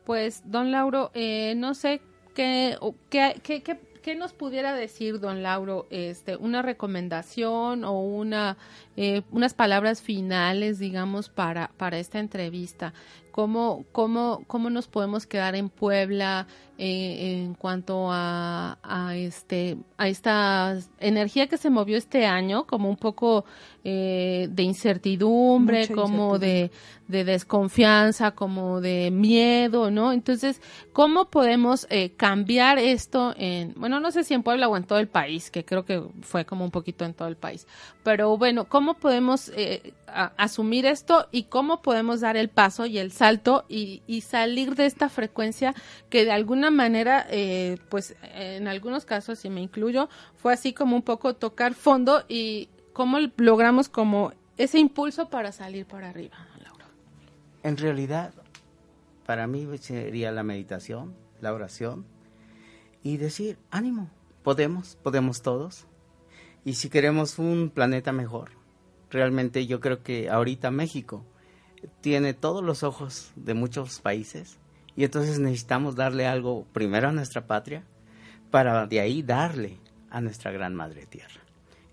Pues, don Lauro, eh, no sé qué, o qué, qué, qué- qué nos pudiera decir, don Lauro, este, una recomendación o una, eh, unas palabras finales, digamos, para, para esta entrevista. cómo, cómo, cómo nos podemos quedar en Puebla eh, en cuanto a, a, este, a esta energía que se movió este año, como un poco eh, de incertidumbre, como De, de, desconfianza, como de miedo, ¿no? Entonces, ¿cómo podemos eh, cambiar esto en, bueno, no sé si en Puebla o en todo el país, que creo que fue como un poquito en todo el país, pero bueno, ¿cómo podemos eh, asumir esto y cómo podemos dar el paso y el salto y, y salir de esta frecuencia que de alguna manera, eh, pues en algunos casos, si me incluyo, fue así como un poco tocar fondo y cómo logramos como ese impulso para salir para arriba, Laura. En realidad, para mí sería la meditación, la oración y decir, ánimo, podemos, podemos todos. Y si queremos un planeta mejor, realmente yo creo que ahorita México tiene todos los ojos de muchos países y entonces necesitamos darle algo primero a nuestra patria para de ahí darle a nuestra gran madre tierra.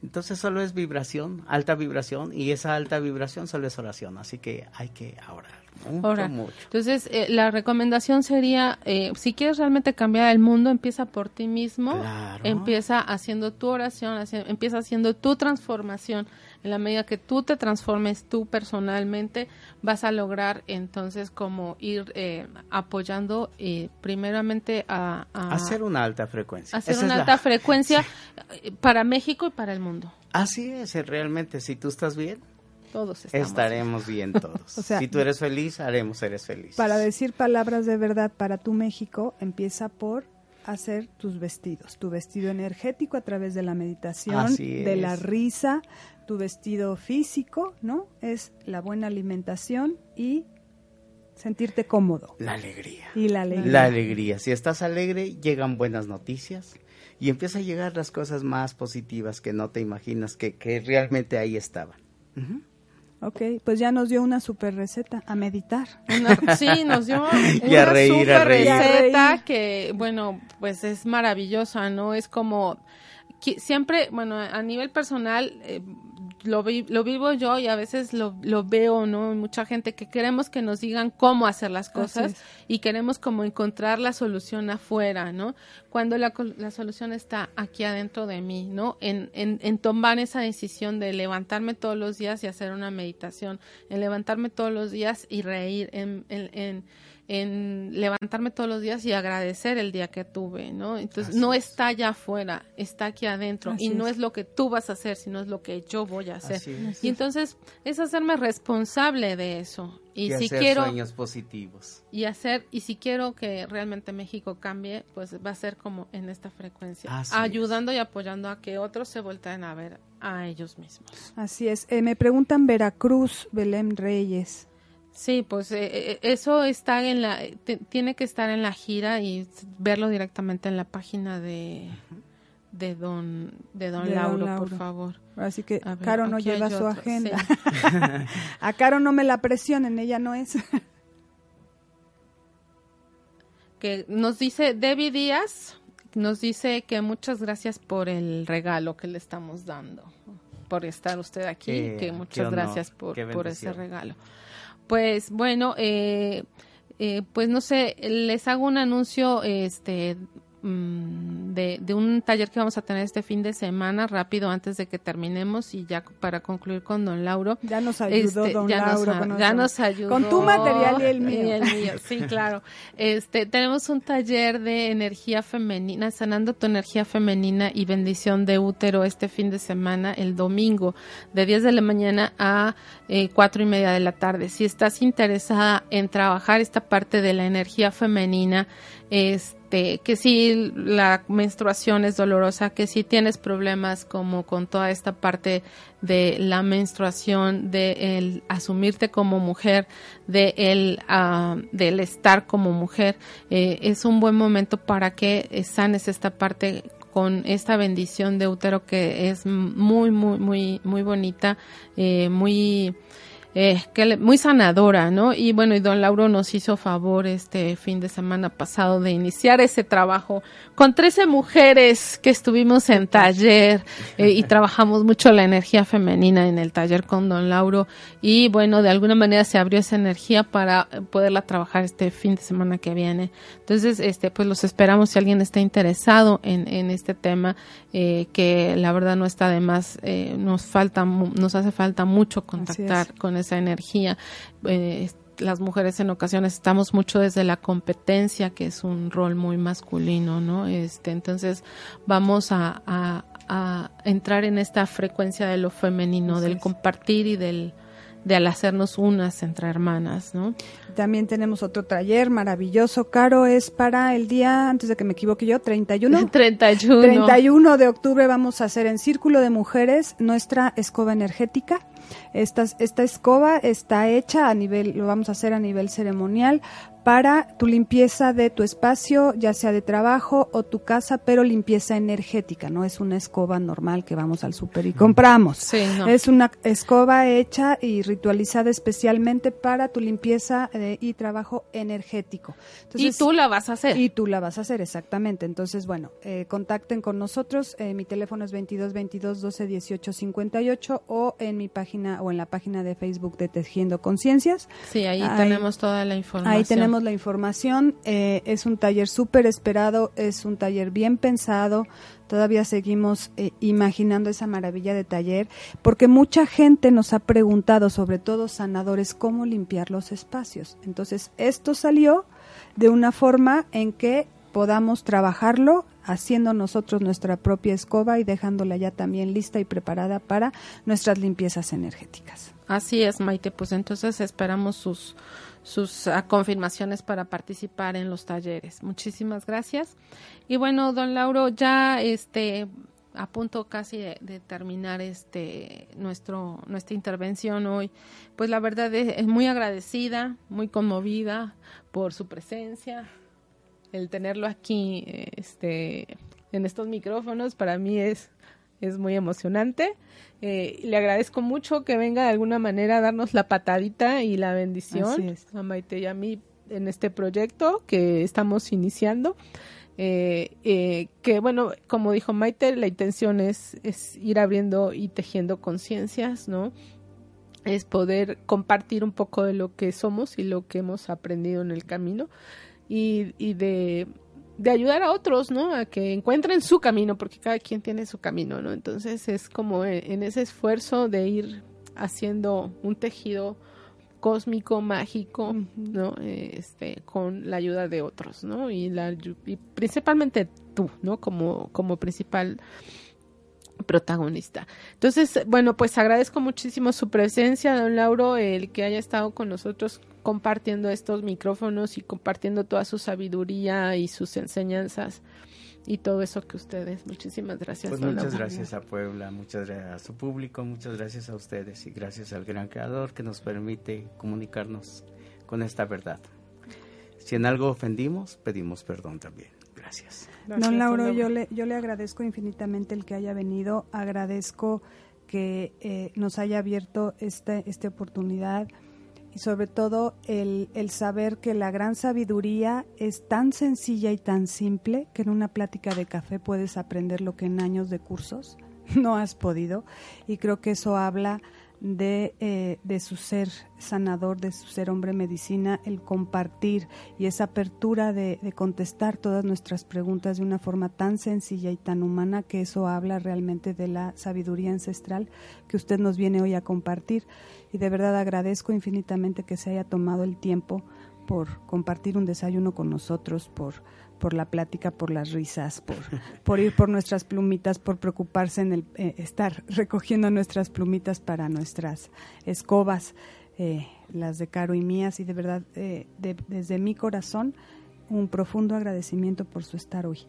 Entonces solo es vibración, alta vibración, y esa alta vibración solo es oración, así que hay que orar. Mucho, mucho. Entonces, eh, la recomendación sería, eh, si quieres realmente cambiar el mundo, empieza por ti mismo, empieza haciendo tu oración, empieza haciendo tu transformación en la medida que tú te transformes tú personalmente, vas a lograr entonces como ir eh, apoyando eh, primeramente a, Hacer una alta frecuencia. Hacer una alta frecuencia eh, para México y para el mundo. Así es, realmente, si tú estás bien, todos estaremos bien todos. si tú eres feliz, haremos eres feliz. Para decir palabras de verdad para tu México, empieza por hacer tus vestidos, tu vestido energético a través de la meditación, de la risa, tu vestido físico, ¿no? Es la buena alimentación y sentirte cómodo. La alegría. Y la alegría. La alegría. Si estás alegre, llegan buenas noticias y empieza a llegar las cosas más positivas que no te imaginas que, que realmente ahí estaban. Ok, pues ya nos dio una super receta a meditar. sí, nos dio una super receta que, bueno, pues es maravillosa, ¿no? Es como siempre, bueno, a nivel personal, eh, lo, lo vivo yo y a veces lo, lo veo, ¿no? Mucha gente que queremos que nos digan cómo hacer las cosas y queremos como encontrar la solución afuera, ¿no? Cuando la, la solución está aquí adentro de mí, ¿no? En, en, en, tomar esa decisión de levantarme todos los días y hacer una meditación, en levantarme todos los días y reír, en, en en levantarme todos los días y agradecer el día que tuve, ¿no? Entonces, no está allá afuera, está aquí adentro y no es. lo que tú vas a hacer, sino es lo que yo voy a hacer. Y entonces es hacerme responsable de eso. Y, si hacer quiero sueños positivos. Y hacer y si quiero que realmente México cambie, pues va a ser como en esta frecuencia, ayudando y apoyando a que otros se vuelten a ver a ellos mismos. Así es. Eh, me preguntan Veracruz, Belén Reyes. Sí, pues eh, eh, eso está en la, tiene que estar en la gira y verlo directamente en la página de, de don, de don, Lauro, por favor. Así que Caro no lleva su agenda. a Caro no me la presionen, ella no es. que nos dice Debbie Díaz, nos dice que muchas gracias por el regalo que le estamos dando, por estar usted aquí, que muchas gracias por, por ese regalo. Pues bueno, eh, eh, pues no sé, les hago un anuncio este Mm, de, de, un taller que vamos a tener este fin de semana, rápido antes de que terminemos y ya para concluir con don Lauro. Ya nos ayudó este, don ya Lauro. con ya nos ayudó. Con tu material y el mío. sí, claro. Este, tenemos un taller de energía femenina, sanando tu energía femenina y bendición de útero este fin de semana, el domingo, de 10 de la mañana a eh, cuatro y media de la tarde. Si estás interesada en trabajar esta parte de la energía femenina, este, que si la menstruación es dolorosa, que si tienes problemas como con toda esta parte de la menstruación, de el asumirte como mujer, de el, uh, del estar como mujer, eh, es un buen momento para que sanes esta parte con esta bendición de útero que es muy, muy, muy, muy bonita, eh, muy eh, que muy sanadora, ¿no? Y bueno, y don Lauro nos hizo favor este fin de semana pasado de iniciar ese trabajo con 13 mujeres que estuvimos en taller eh, y trabajamos mucho la energía femenina en el taller con don Lauro y bueno, de alguna manera se abrió esa energía para poderla trabajar este fin de semana que viene. Entonces, este, pues los esperamos si alguien está interesado en, en este tema, eh, que la verdad no está de más, eh, nos falta, nos hace falta mucho contactar con esa energía. Eh, las mujeres en ocasiones estamos mucho desde la competencia, que es un rol muy masculino, ¿no? Este, entonces vamos a, a, a entrar en esta frecuencia de lo femenino, del compartir y del de al hacernos unas entre hermanas, ¿no? También tenemos otro taller maravilloso, Caro, es para el día, antes de que me equivoque yo, 31. 31. 31 de octubre vamos a hacer en Círculo de Mujeres nuestra escoba energética. Esta, esta escoba está hecha a nivel, lo vamos a hacer a nivel ceremonial para tu limpieza de tu espacio, ya sea de trabajo o tu casa, pero limpieza energética, no es una escoba normal que vamos al súper y compramos. Es una escoba hecha y ritualizada especialmente para tu limpieza eh, y trabajo energético. y tú la vas a hacer. Y tú la vas a hacer, exactamente. Entonces, bueno, eh, contacten con nosotros. Eh, mi teléfono es 22 22 12 18 58 o en mi página o en la página de Facebook de Tejiendo Conciencias. Sí, ahí, ahí tenemos toda la información. Ahí tenemos la información. Eh, es un taller súper esperado, es un taller bien pensado. Todavía seguimos eh, imaginando esa maravilla de taller, porque mucha gente nos ha preguntado, sobre todo sanadores, cómo limpiar los espacios. Entonces, esto salió de una forma en que podamos trabajarlo haciendo nosotros nuestra propia escoba y dejándola ya también lista y preparada para nuestras limpiezas energéticas. Así es, Maite. Pues entonces esperamos sus sus ah, confirmaciones para participar en los talleres. Muchísimas gracias. Y bueno, don Lauro, ya este a punto casi de, terminar este nuestro nuestra intervención hoy. Pues la verdad es, muy agradecida, muy conmovida por su presencia, el tenerlo aquí este en estos micrófonos para mí es es muy emocionante. Eh, le agradezco mucho que venga de alguna manera a darnos la patadita y la bendición a Maite y a mí en este proyecto que estamos iniciando. Eh, eh, que bueno, como dijo Maite, la intención es, es ir abriendo y tejiendo conciencias, ¿no? Es poder compartir un poco de lo que somos y lo que hemos aprendido en el camino y, y de de ayudar a otros, ¿no? A que encuentren su camino, porque cada quien tiene su camino, ¿no? Entonces es como en ese esfuerzo de ir haciendo un tejido cósmico, mágico, ¿no? Este, con la ayuda de otros, ¿no? Y, la, y principalmente tú, ¿no? Como, como principal protagonista. Entonces, bueno, pues agradezco muchísimo su presencia, don Lauro, el que haya estado con nosotros compartiendo estos micrófonos y compartiendo toda su sabiduría y sus enseñanzas y todo eso que ustedes. Muchísimas gracias. Pues muchas gracias a Puebla, muchas gracias a su público, muchas gracias a ustedes y gracias al gran creador que nos permite comunicarnos con esta verdad. Si en algo ofendimos, pedimos perdón también. Gracias. Don Lauro, yo le, yo le agradezco infinitamente el que haya venido, agradezco que eh, nos haya abierto esta, esta oportunidad y sobre todo el, el, saber que la gran sabiduría es tan sencilla y tan simple que en una plática de café puedes aprender lo que en años de cursos no has podido. Y creo que eso habla de, eh, de, su ser sanador, de su ser hombre medicina, el compartir y esa apertura de, de, contestar todas nuestras preguntas de una forma tan sencilla y tan humana que eso habla realmente de la sabiduría ancestral que usted nos viene hoy a compartir. Y de verdad agradezco infinitamente que se haya tomado el tiempo por compartir un desayuno con nosotros, por por la plática, por las risas, por, por ir por nuestras plumitas, por preocuparse en el eh, estar recogiendo nuestras plumitas para nuestras escobas, eh, las de Caro y mías, y de verdad, eh, desde mi corazón, un profundo agradecimiento por su estar hoy.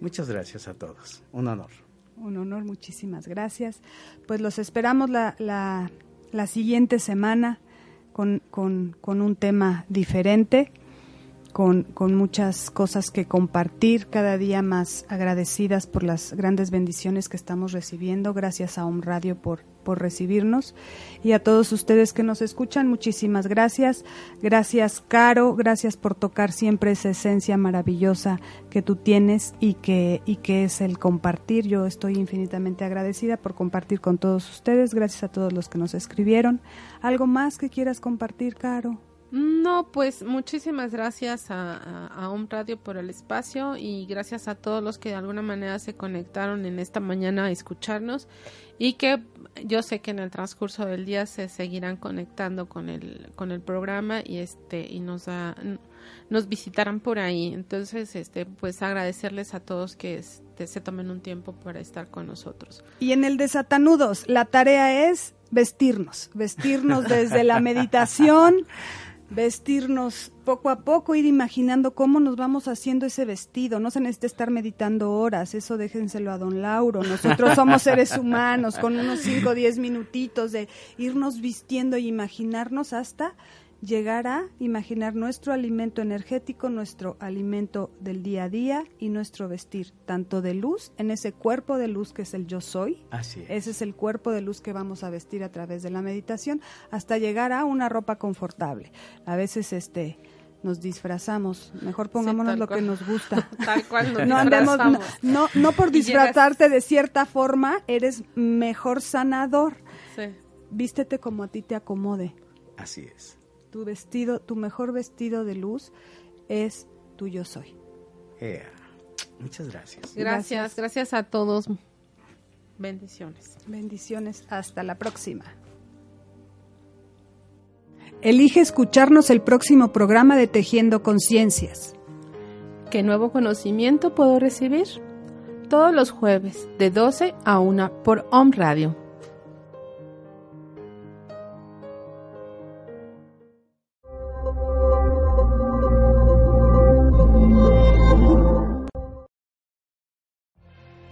Muchas gracias a todos, un honor. Un honor, muchísimas gracias. Pues los esperamos la, la, la siguiente semana con, con, con un tema diferente con, muchas cosas que compartir, cada día más agradecidas por las grandes bendiciones que estamos recibiendo. Gracias a Om Radio por, por recibirnos y a todos ustedes que nos escuchan, muchísimas gracias. Gracias, Caro, gracias por tocar siempre esa esencia maravillosa que tú tienes y que, y que es el compartir. Yo estoy infinitamente agradecida por compartir con todos ustedes. Gracias a todos los que nos escribieron. ¿Algo más que quieras compartir, Caro? No, pues muchísimas gracias a, a, Home Radio por el espacio y gracias a todos los que de alguna manera se conectaron en esta mañana a escucharnos y que yo sé que en el transcurso del día se seguirán conectando con el con el programa y este y nos nos visitarán por ahí. Entonces, este pues agradecerles a todos que este, se tomen un tiempo para estar con nosotros. Y en el desatanudos, la tarea es vestirnos, vestirnos desde la meditación vestirnos poco a poco, ir imaginando cómo nos vamos haciendo ese vestido. No se necesita estar meditando horas, eso déjenselo a don Lauro. Nosotros somos seres humanos con unos 5 o 10 minutitos de irnos vistiendo y imaginarnos hasta llegar a imaginar nuestro alimento energético, nuestro alimento del día a día y nuestro vestir, tanto de luz, en ese cuerpo de luz que es el yo soy. Así Ese es el cuerpo de luz que vamos a vestir a través de la meditación hasta llegar a una ropa confortable. A veces este nos disfrazamos, mejor pongámonos lo que nos gusta. Tal cual nos no andemos no, no, por disfrazarte de cierta forma eres mejor sanador. Sí. Vístete como a ti te acomode. Así es tu vestido, tu mejor vestido de luz es tu yo soy. Muchas gracias. Gracias, gracias a todos. Bendiciones. Bendiciones. Hasta la próxima. Elige escucharnos el próximo programa de Tejiendo Conciencias. ¿Qué nuevo conocimiento puedo recibir? Todos los jueves, de 12 a 1 por Om Radio.